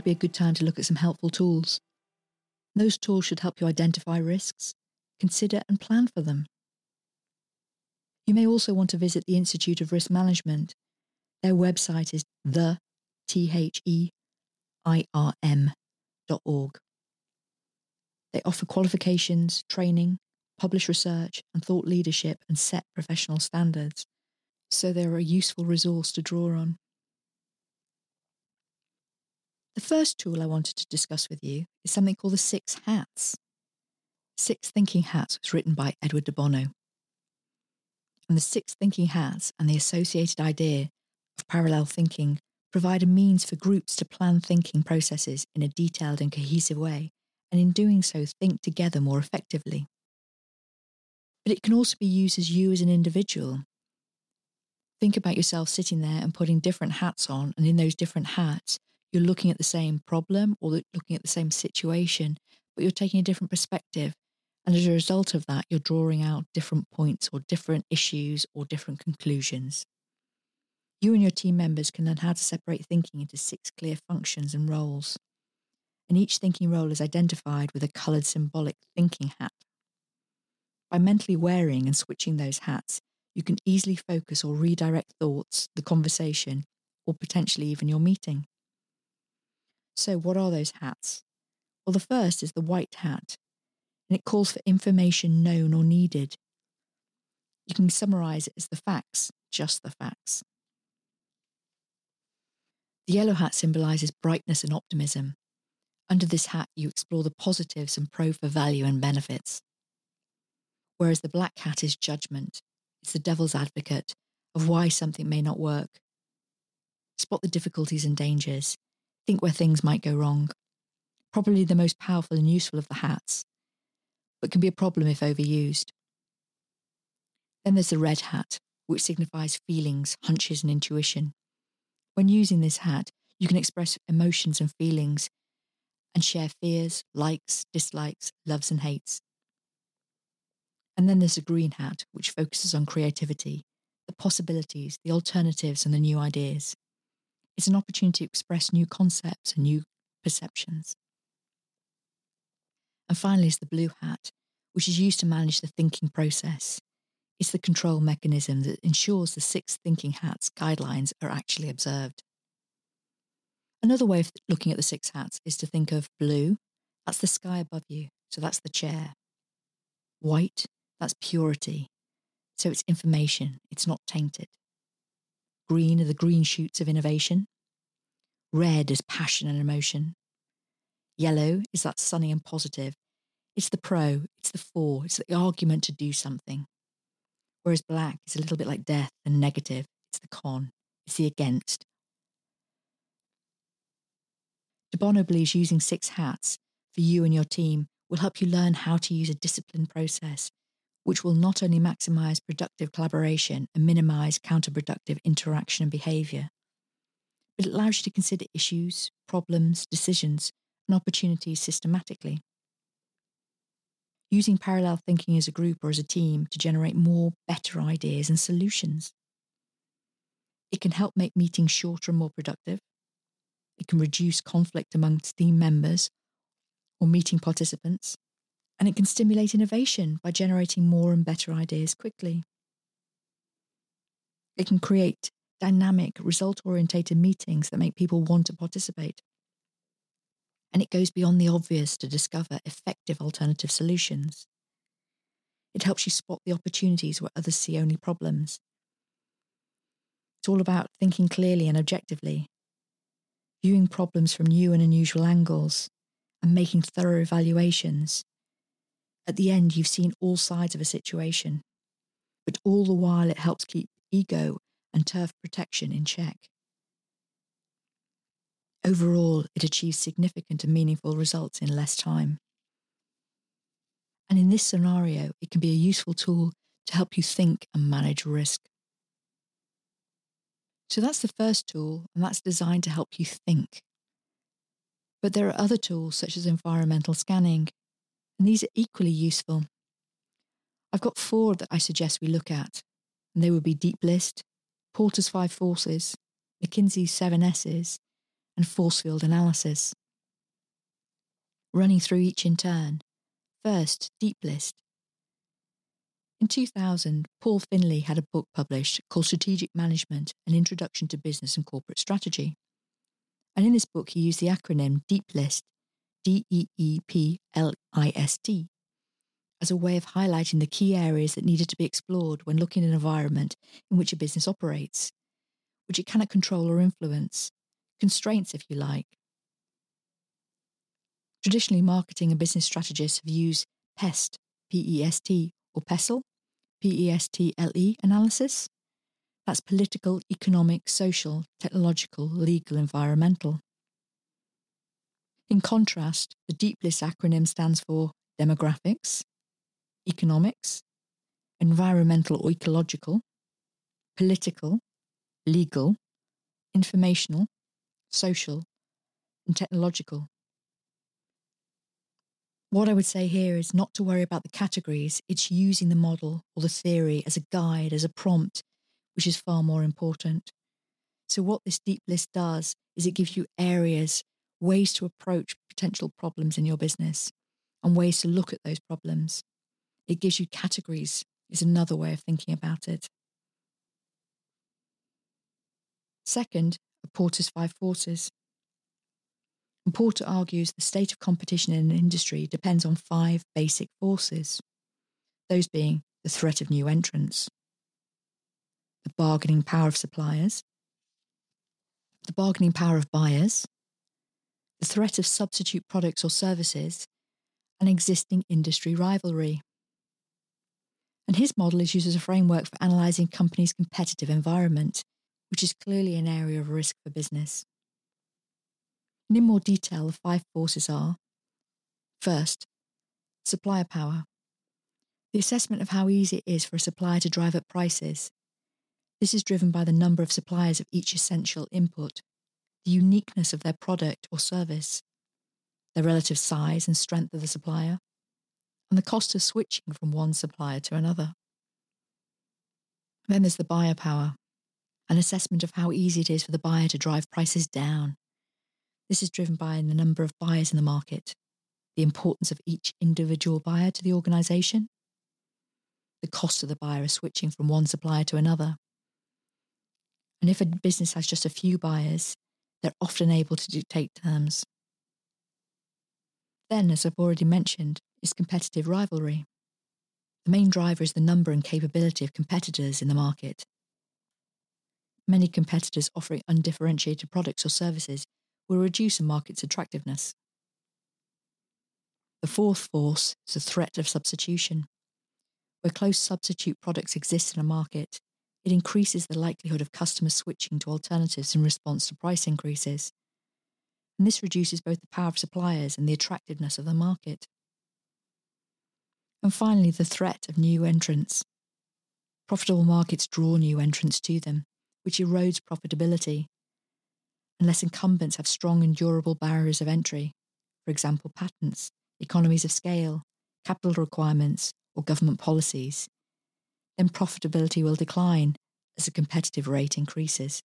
would be a good time to look at some helpful tools. Those tools should help you identify risks, consider and plan for them. You may also want to visit the Institute of Risk Management. Their website is the T-H-E-I-R-M.org. They offer qualifications, training, publish research, and thought leadership and set professional standards, so they're a useful resource to draw on. The first tool I wanted to discuss with you is something called the Six Hats. Six Thinking Hats was written by Edward de Bono. And the Six Thinking Hats and the associated idea of parallel thinking provide a means for groups to plan thinking processes in a detailed and cohesive way, and in doing so, think together more effectively. But it can also be used as you as an individual. Think about yourself sitting there and putting different hats on, and in those different hats, you're looking at the same problem or looking at the same situation, but you're taking a different perspective. And as a result of that, you're drawing out different points or different issues or different conclusions. You and your team members can learn how to separate thinking into six clear functions and roles. And each thinking role is identified with a coloured symbolic thinking hat. By mentally wearing and switching those hats, you can easily focus or redirect thoughts, the conversation, or potentially even your meeting. So, what are those hats? Well, the first is the white hat, and it calls for information known or needed. You can summarize it as the facts, just the facts. The yellow hat symbolizes brightness and optimism. Under this hat, you explore the positives and pro for value and benefits. Whereas the black hat is judgment, it's the devil's advocate of why something may not work. Spot the difficulties and dangers think where things might go wrong. Probably the most powerful and useful of the hats, but can be a problem if overused. Then there's the red hat, which signifies feelings, hunches, and intuition. When using this hat, you can express emotions and feelings and share fears, likes, dislikes, loves, and hates. And then there's a green hat, which focuses on creativity, the possibilities, the alternatives, and the new ideas. It's an opportunity to express new concepts and new perceptions. And finally, is the blue hat, which is used to manage the thinking process. It's the control mechanism that ensures the six thinking hats guidelines are actually observed. Another way of looking at the six hats is to think of blue, that's the sky above you, so that's the chair. White, that's purity, so it's information, it's not tainted. Green are the green shoots of innovation. Red is passion and emotion. Yellow is that sunny and positive. It's the pro, it's the for, it's the argument to do something. Whereas black is a little bit like death and negative. It's the con, it's the against. De Bono believes using six hats for you and your team will help you learn how to use a disciplined process which will not only maximize productive collaboration and minimize counterproductive interaction and behavior, but it allows you to consider issues, problems, decisions, and opportunities systematically. Using parallel thinking as a group or as a team to generate more, better ideas and solutions. It can help make meetings shorter and more productive. It can reduce conflict amongst team members or meeting participants and it can stimulate innovation by generating more and better ideas quickly. It can create dynamic, result orientated meetings that make people want to participate. And it goes beyond the obvious to discover effective alternative solutions. It helps you spot the opportunities where others see only problems. It's all about thinking clearly and objectively, viewing problems from new and unusual angles, and making thorough evaluations at the end, you've seen all sides of a situation, but all the while it helps keep ego and turf protection in check. Overall, it achieves significant and meaningful results in less time. And in this scenario, it can be a useful tool to help you think and manage risk. So that's the first tool, and that's designed to help you think. But there are other tools such as environmental scanning and these are equally useful. I've got four that I suggest we look at, and they would be Deep List, Porter's Five Forces, McKinsey's Seven S's, and force field analysis. Running through each in turn. First, deep list. In 2000, Paul Finlay had a book published called Strategic Management An Introduction to Business and Corporate Strategy. And in this book, he used the acronym DEEP LIST, D E E P L I S T, as a way of highlighting the key areas that needed to be explored when looking at an environment in which a business operates, which it cannot control or influence, constraints, if you like. Traditionally, marketing and business strategists have used PEST, P E S T, or PESTLE, P E S T L E analysis. That's political, economic, social, technological, legal, environmental. In contrast, the Deep List acronym stands for demographics, economics, environmental or ecological, political, legal, informational, social, and technological. What I would say here is not to worry about the categories, it's using the model or the theory as a guide, as a prompt, which is far more important. So, what this deep list does is it gives you areas, ways to approach potential problems in your business, and ways to look at those problems. It gives you categories, is another way of thinking about it. Second, Porter's five forces. And Porter argues the state of competition in an industry depends on five basic forces, those being the threat of new entrants, the bargaining power of suppliers, the bargaining power of buyers, the threat of substitute products or services, and existing industry rivalry. And his model is used as a framework for analysing companies' competitive environment, which is clearly an area of risk for business. And in more detail, the five forces are first, supplier power. The assessment of how easy it is for a supplier to drive up prices. This is driven by the number of suppliers of each essential input, the uniqueness of their product or service, the relative size and strength of the supplier, and the cost of switching from one supplier to another. Then there's the buyer power, an assessment of how easy it is for the buyer to drive prices down this is driven by the number of buyers in the market, the importance of each individual buyer to the organisation, the cost of the buyer of switching from one supplier to another. And if a business has just a few buyers, they're often able to dictate terms. Then, as I've already mentioned, is competitive rivalry. The main driver is the number and capability of competitors in the market. Many competitors offering undifferentiated products or services will reduce a market's attractiveness. The fourth force is the threat of substitution. Where close substitute products exist in a market, it increases the likelihood of customers switching to alternatives in response to price increases. And this reduces both the power of suppliers and the attractiveness of the market. And finally, the threat of new entrants. Profitable markets draw new entrants to them, which erodes profitability unless incumbents have strong and durable barriers of entry, for example, patents, economies of scale, capital requirements, or government policies, then profitability will decline as the competitive rate increases.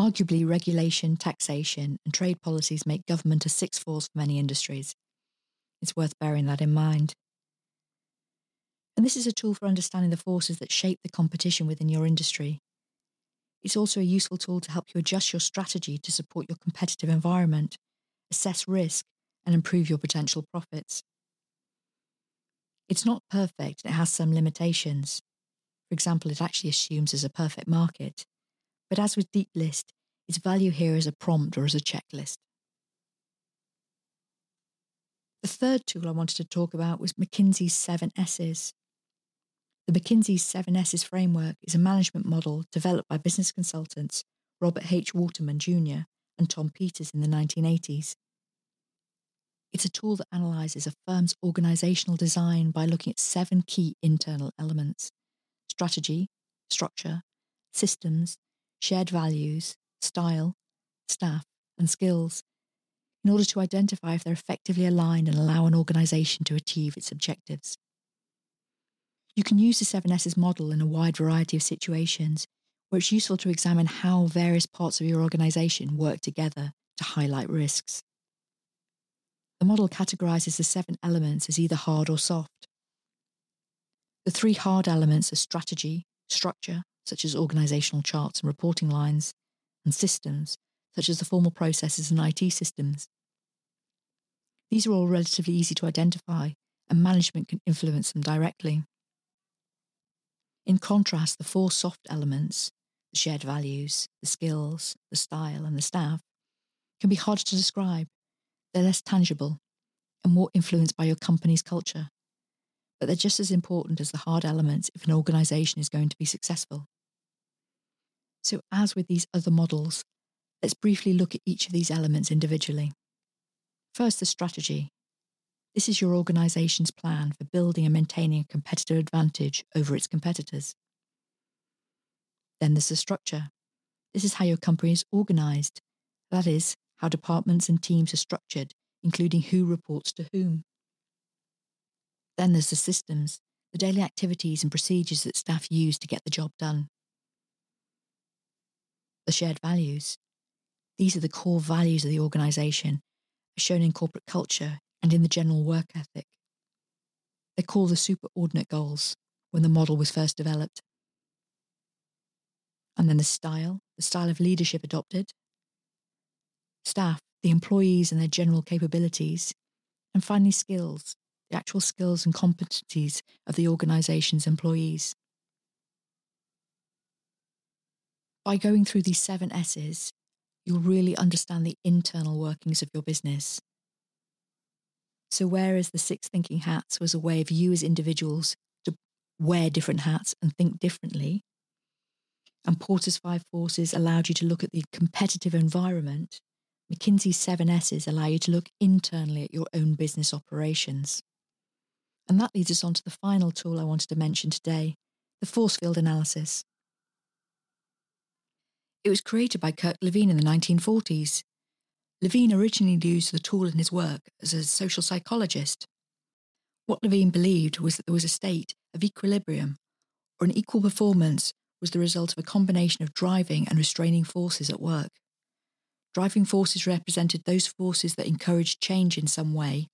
Arguably, regulation, taxation, and trade policies make government a sixth force for many industries. It's worth bearing that in mind. And this is a tool for understanding the forces that shape the competition within your industry it's also a useful tool to help you adjust your strategy to support your competitive environment, assess risk, and improve your potential profits. It's not perfect and it has some limitations. For example, it actually assumes there's a perfect market. But as with Deep List, its value here is a prompt or as a checklist. The third tool I wanted to talk about was McKinsey's seven S's. The McKinsey 7S's framework is a management model developed by business consultants Robert H. Waterman Jr. and Tom Peters in the 1980s. It's a tool that analyzes a firm's organizational design by looking at seven key internal elements strategy, structure, systems, shared values, style, staff, and skills in order to identify if they're effectively aligned and allow an organization to achieve its objectives. You can use the 7S's model in a wide variety of situations where it's useful to examine how various parts of your organization work together to highlight risks. The model categorizes the seven elements as either hard or soft. The three hard elements are strategy, structure, such as organizational charts and reporting lines, and systems, such as the formal processes and IT systems. These are all relatively easy to identify, and management can influence them directly. In contrast, the four soft elements, the shared values, the skills, the style, and the staff, can be harder to describe. They're less tangible and more influenced by your company's culture. But they're just as important as the hard elements if an organization is going to be successful. So, as with these other models, let's briefly look at each of these elements individually. First, the strategy. This is your organization's plan for building and maintaining a competitive advantage over its competitors. Then there's the structure. This is how your company is organized. That is, how departments and teams are structured, including who reports to whom. Then there's the systems, the daily activities and procedures that staff use to get the job done. The shared values. These are the core values of the organisation, as shown in corporate culture and in the general work ethic. They're called the superordinate goals when the model was first developed. And then the style, the style of leadership adopted, staff, the employees and their general capabilities, and finally skills, the actual skills and competencies of the organisation's employees. By going through these seven S's, you'll really understand the internal workings of your business so, whereas the six thinking hats was a way of you as individuals to wear different hats and think differently, and Porter's five forces allowed you to look at the competitive environment, McKinsey's seven S's allow you to look internally at your own business operations. And that leads us on to the final tool I wanted to mention today the force field analysis. It was created by Kurt Lewin in the 1940s Lewin originally used the tool in his work as a social psychologist. What Lewin believed was that there was a state of equilibrium, or an equal performance was the result of a combination of driving and restraining forces at work. Driving forces represented those forces that encouraged change in some way.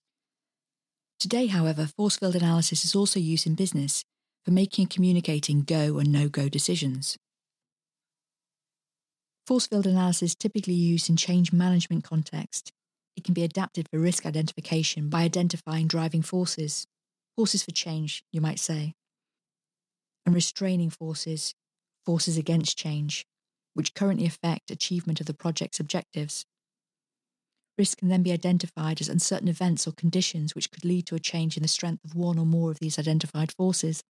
Today, however, force field analysis is also used in business for making and communicating go and no go decisions. Force field analysis is typically used in change management context. It can be adapted for risk identification by identifying driving forces, forces for change, you might say, and restraining forces, forces against change, which currently affect achievement of the project's objectives. Risk can then be identified as uncertain events or conditions which could lead to a change in the strength of one or more of these identified forces.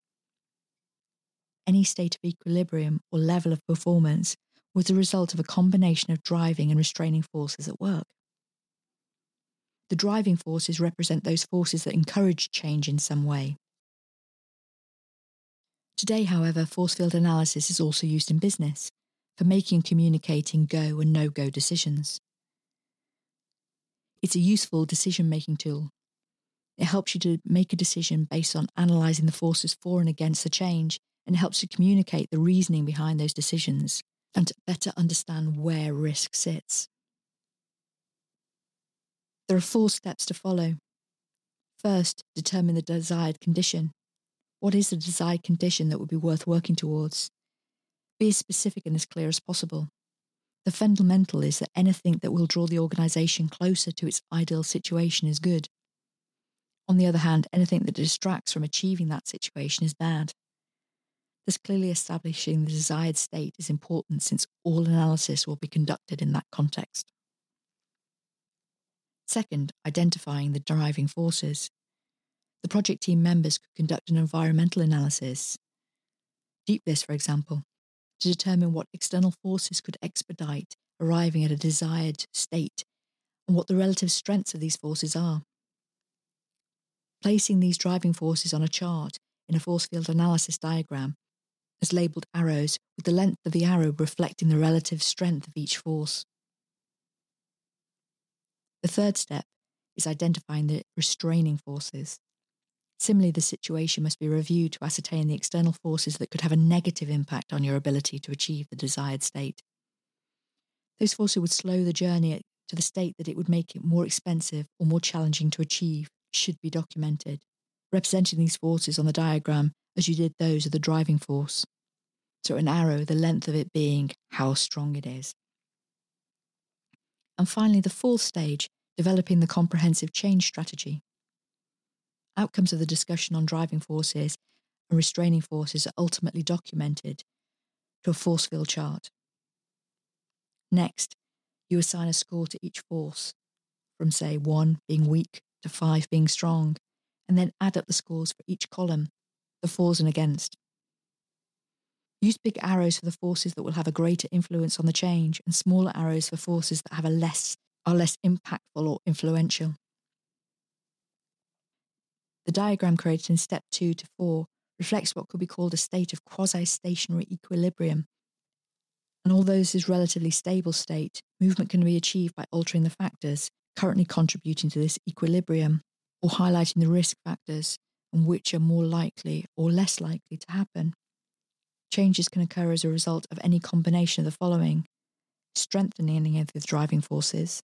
Any state of equilibrium or level of performance was the result of a combination of driving and restraining forces at work. The driving forces represent those forces that encourage change in some way. Today, however, force field analysis is also used in business for making communicating go and no go decisions. It's a useful decision making tool. It helps you to make a decision based on analysing the forces for and against the change and helps you communicate the reasoning behind those decisions and to better understand where risk sits. There are four steps to follow. First, determine the desired condition. What is the desired condition that would be worth working towards? Be as specific and as clear as possible. The fundamental is that anything that will draw the organisation closer to its ideal situation is good. On the other hand, anything that distracts from achieving that situation is bad. Thus, clearly establishing the desired state is important since all analysis will be conducted in that context. Second, identifying the driving forces. The project team members could conduct an environmental analysis, Deep List, for example, to determine what external forces could expedite arriving at a desired state and what the relative strengths of these forces are. Placing these driving forces on a chart in a force field analysis diagram as labelled arrows, with the length of the arrow reflecting the relative strength of each force. The third step is identifying the restraining forces. Similarly, the situation must be reviewed to ascertain the external forces that could have a negative impact on your ability to achieve the desired state. Those forces would slow the journey to the state that it would make it more expensive or more challenging to achieve should be documented, representing these forces on the diagram as you did those of the driving force. So, an arrow, the length of it being how strong it is. And finally, the fourth stage, developing the comprehensive change strategy. Outcomes of the discussion on driving forces and restraining forces are ultimately documented to a force field chart. Next, you assign a score to each force, from say 1 being weak to 5 being strong, and then add up the scores for each column, the fors and against. Use big arrows for the forces that will have a greater influence on the change, and smaller arrows for forces that have a less are less impactful or influential. The diagram created in step two to four reflects what could be called a state of quasi stationary equilibrium. And although this is a relatively stable state, movement can be achieved by altering the factors currently contributing to this equilibrium or highlighting the risk factors and which are more likely or less likely to happen. Changes can occur as a result of any combination of the following strengthening any of the driving forces,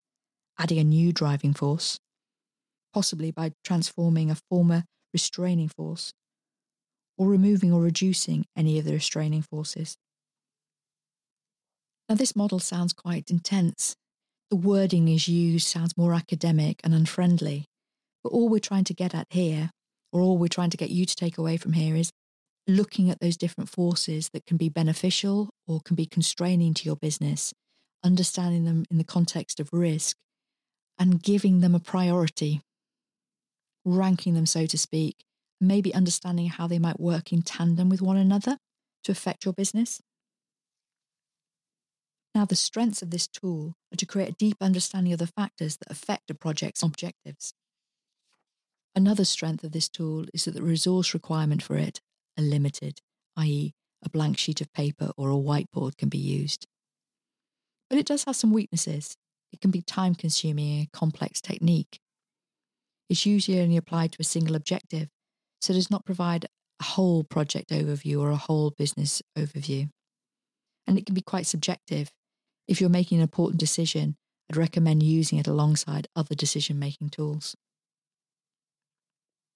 adding a new driving force, possibly by transforming a former restraining force, or removing or reducing any of the restraining forces. Now, this model sounds quite intense. The wording is used sounds more academic and unfriendly. But all we're trying to get at here, or all we're trying to get you to take away from here, is looking at those different forces that can be beneficial or can be constraining to your business, understanding them in the context of risk, and giving them a priority, ranking them, so to speak, maybe understanding how they might work in tandem with one another to affect your business. Now, the strengths of this tool are to create a deep understanding of the factors that affect a project's objectives. Another strength of this tool is that the resource requirement for it are limited, i.e., a blank sheet of paper or a whiteboard can be used. But it does have some weaknesses. It can be time consuming a complex technique. It's usually only applied to a single objective, so does not provide a whole project overview or a whole business overview. And it can be quite subjective. If you're making an important decision, I'd recommend using it alongside other decision making tools.